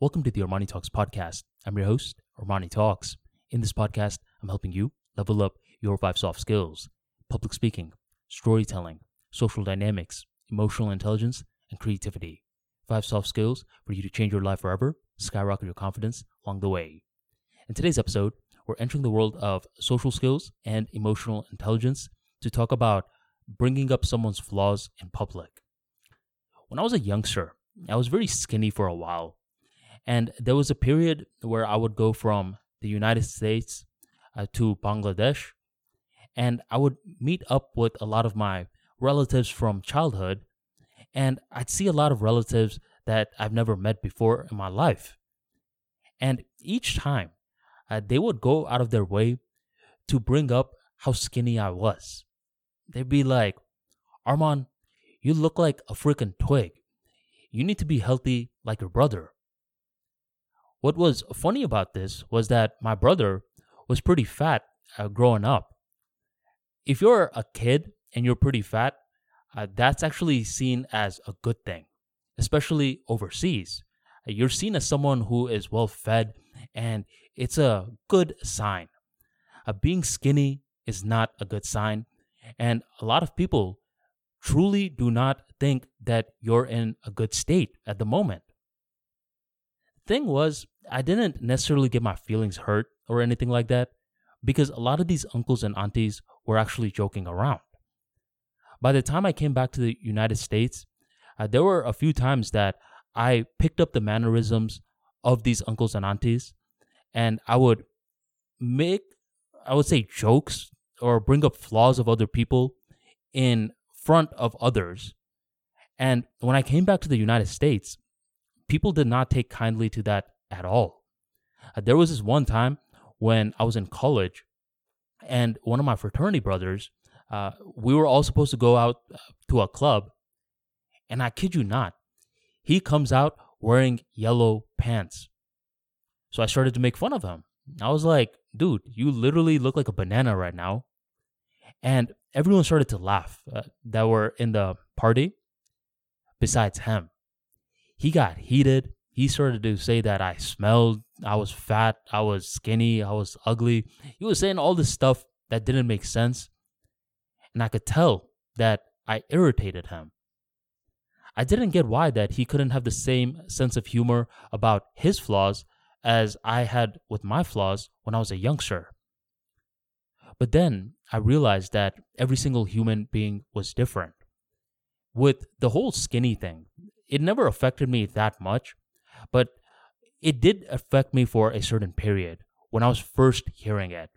Welcome to the Armani Talks podcast. I'm your host, Armani Talks. In this podcast, I'm helping you level up your five soft skills public speaking, storytelling, social dynamics, emotional intelligence, and creativity. Five soft skills for you to change your life forever, skyrocket your confidence along the way. In today's episode, we're entering the world of social skills and emotional intelligence to talk about bringing up someone's flaws in public. When I was a youngster, I was very skinny for a while. And there was a period where I would go from the United States uh, to Bangladesh, and I would meet up with a lot of my relatives from childhood, and I'd see a lot of relatives that I've never met before in my life. And each time, uh, they would go out of their way to bring up how skinny I was. They'd be like, Arman, you look like a freaking twig. You need to be healthy like your brother. What was funny about this was that my brother was pretty fat uh, growing up. If you're a kid and you're pretty fat, uh, that's actually seen as a good thing, especially overseas. Uh, you're seen as someone who is well fed, and it's a good sign. Uh, being skinny is not a good sign, and a lot of people truly do not think that you're in a good state at the moment. Thing was, I didn't necessarily get my feelings hurt or anything like that because a lot of these uncles and aunties were actually joking around. By the time I came back to the United States, uh, there were a few times that I picked up the mannerisms of these uncles and aunties and I would make, I would say, jokes or bring up flaws of other people in front of others. And when I came back to the United States, people did not take kindly to that at all. Uh, there was this one time when I was in college, and one of my fraternity brothers, uh, we were all supposed to go out uh, to a club, and I kid you not, he comes out wearing yellow pants. So I started to make fun of him. I was like, dude, you literally look like a banana right now. And everyone started to laugh uh, that were in the party besides him. He got heated he started to say that I smelled, I was fat, I was skinny, I was ugly. He was saying all this stuff that didn't make sense. And I could tell that I irritated him. I didn't get why that he couldn't have the same sense of humor about his flaws as I had with my flaws when I was a youngster. But then I realized that every single human being was different. With the whole skinny thing, it never affected me that much but it did affect me for a certain period when I was first hearing it.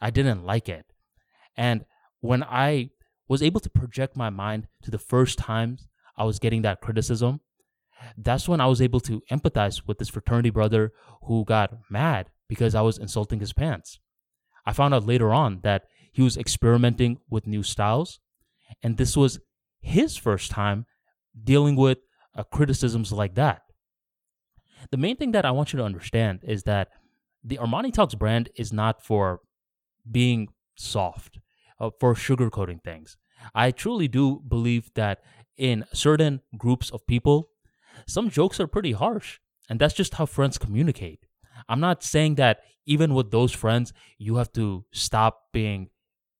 I didn't like it. And when I was able to project my mind to the first times I was getting that criticism, that's when I was able to empathize with this fraternity brother who got mad because I was insulting his pants. I found out later on that he was experimenting with new styles, and this was his first time dealing with uh, criticisms like that. The main thing that I want you to understand is that the Armani Talks brand is not for being soft, uh, for sugarcoating things. I truly do believe that in certain groups of people, some jokes are pretty harsh, and that's just how friends communicate. I'm not saying that even with those friends, you have to stop being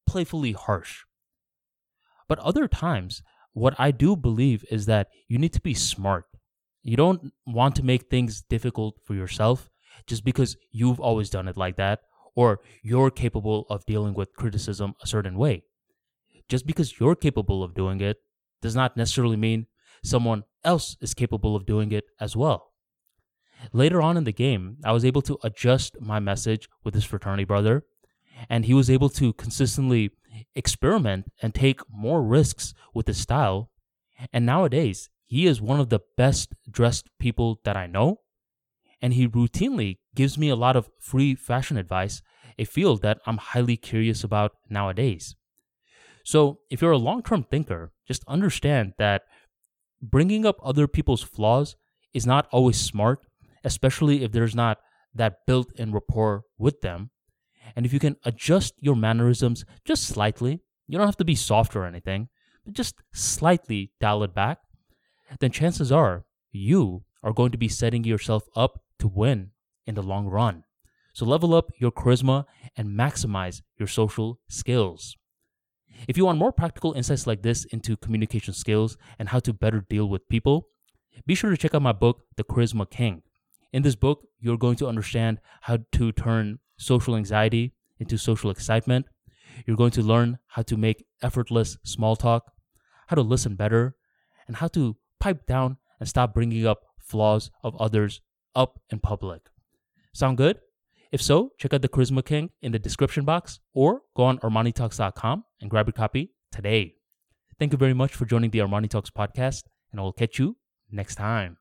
playfully harsh. But other times, what I do believe is that you need to be smart you don't want to make things difficult for yourself just because you've always done it like that or you're capable of dealing with criticism a certain way. Just because you're capable of doing it does not necessarily mean someone else is capable of doing it as well. Later on in the game, I was able to adjust my message with this fraternity brother, and he was able to consistently experiment and take more risks with his style. And nowadays, he is one of the best dressed people that I know, and he routinely gives me a lot of free fashion advice, a field that I'm highly curious about nowadays. So, if you're a long term thinker, just understand that bringing up other people's flaws is not always smart, especially if there's not that built in rapport with them. And if you can adjust your mannerisms just slightly, you don't have to be soft or anything, but just slightly dial it back, then chances are you are going to be setting yourself up to win in the long run. So level up your charisma and maximize your social skills. If you want more practical insights like this into communication skills and how to better deal with people, be sure to check out my book, The Charisma King. In this book, you're going to understand how to turn social anxiety into social excitement. You're going to learn how to make effortless small talk, how to listen better, and how to pipe down and stop bringing up flaws of others up in public. Sound good? If so, check out the Charisma King in the description box or go on ArmaniTalks.com and grab your copy today. Thank you very much for joining the Armani Talks podcast, and I will catch you next time.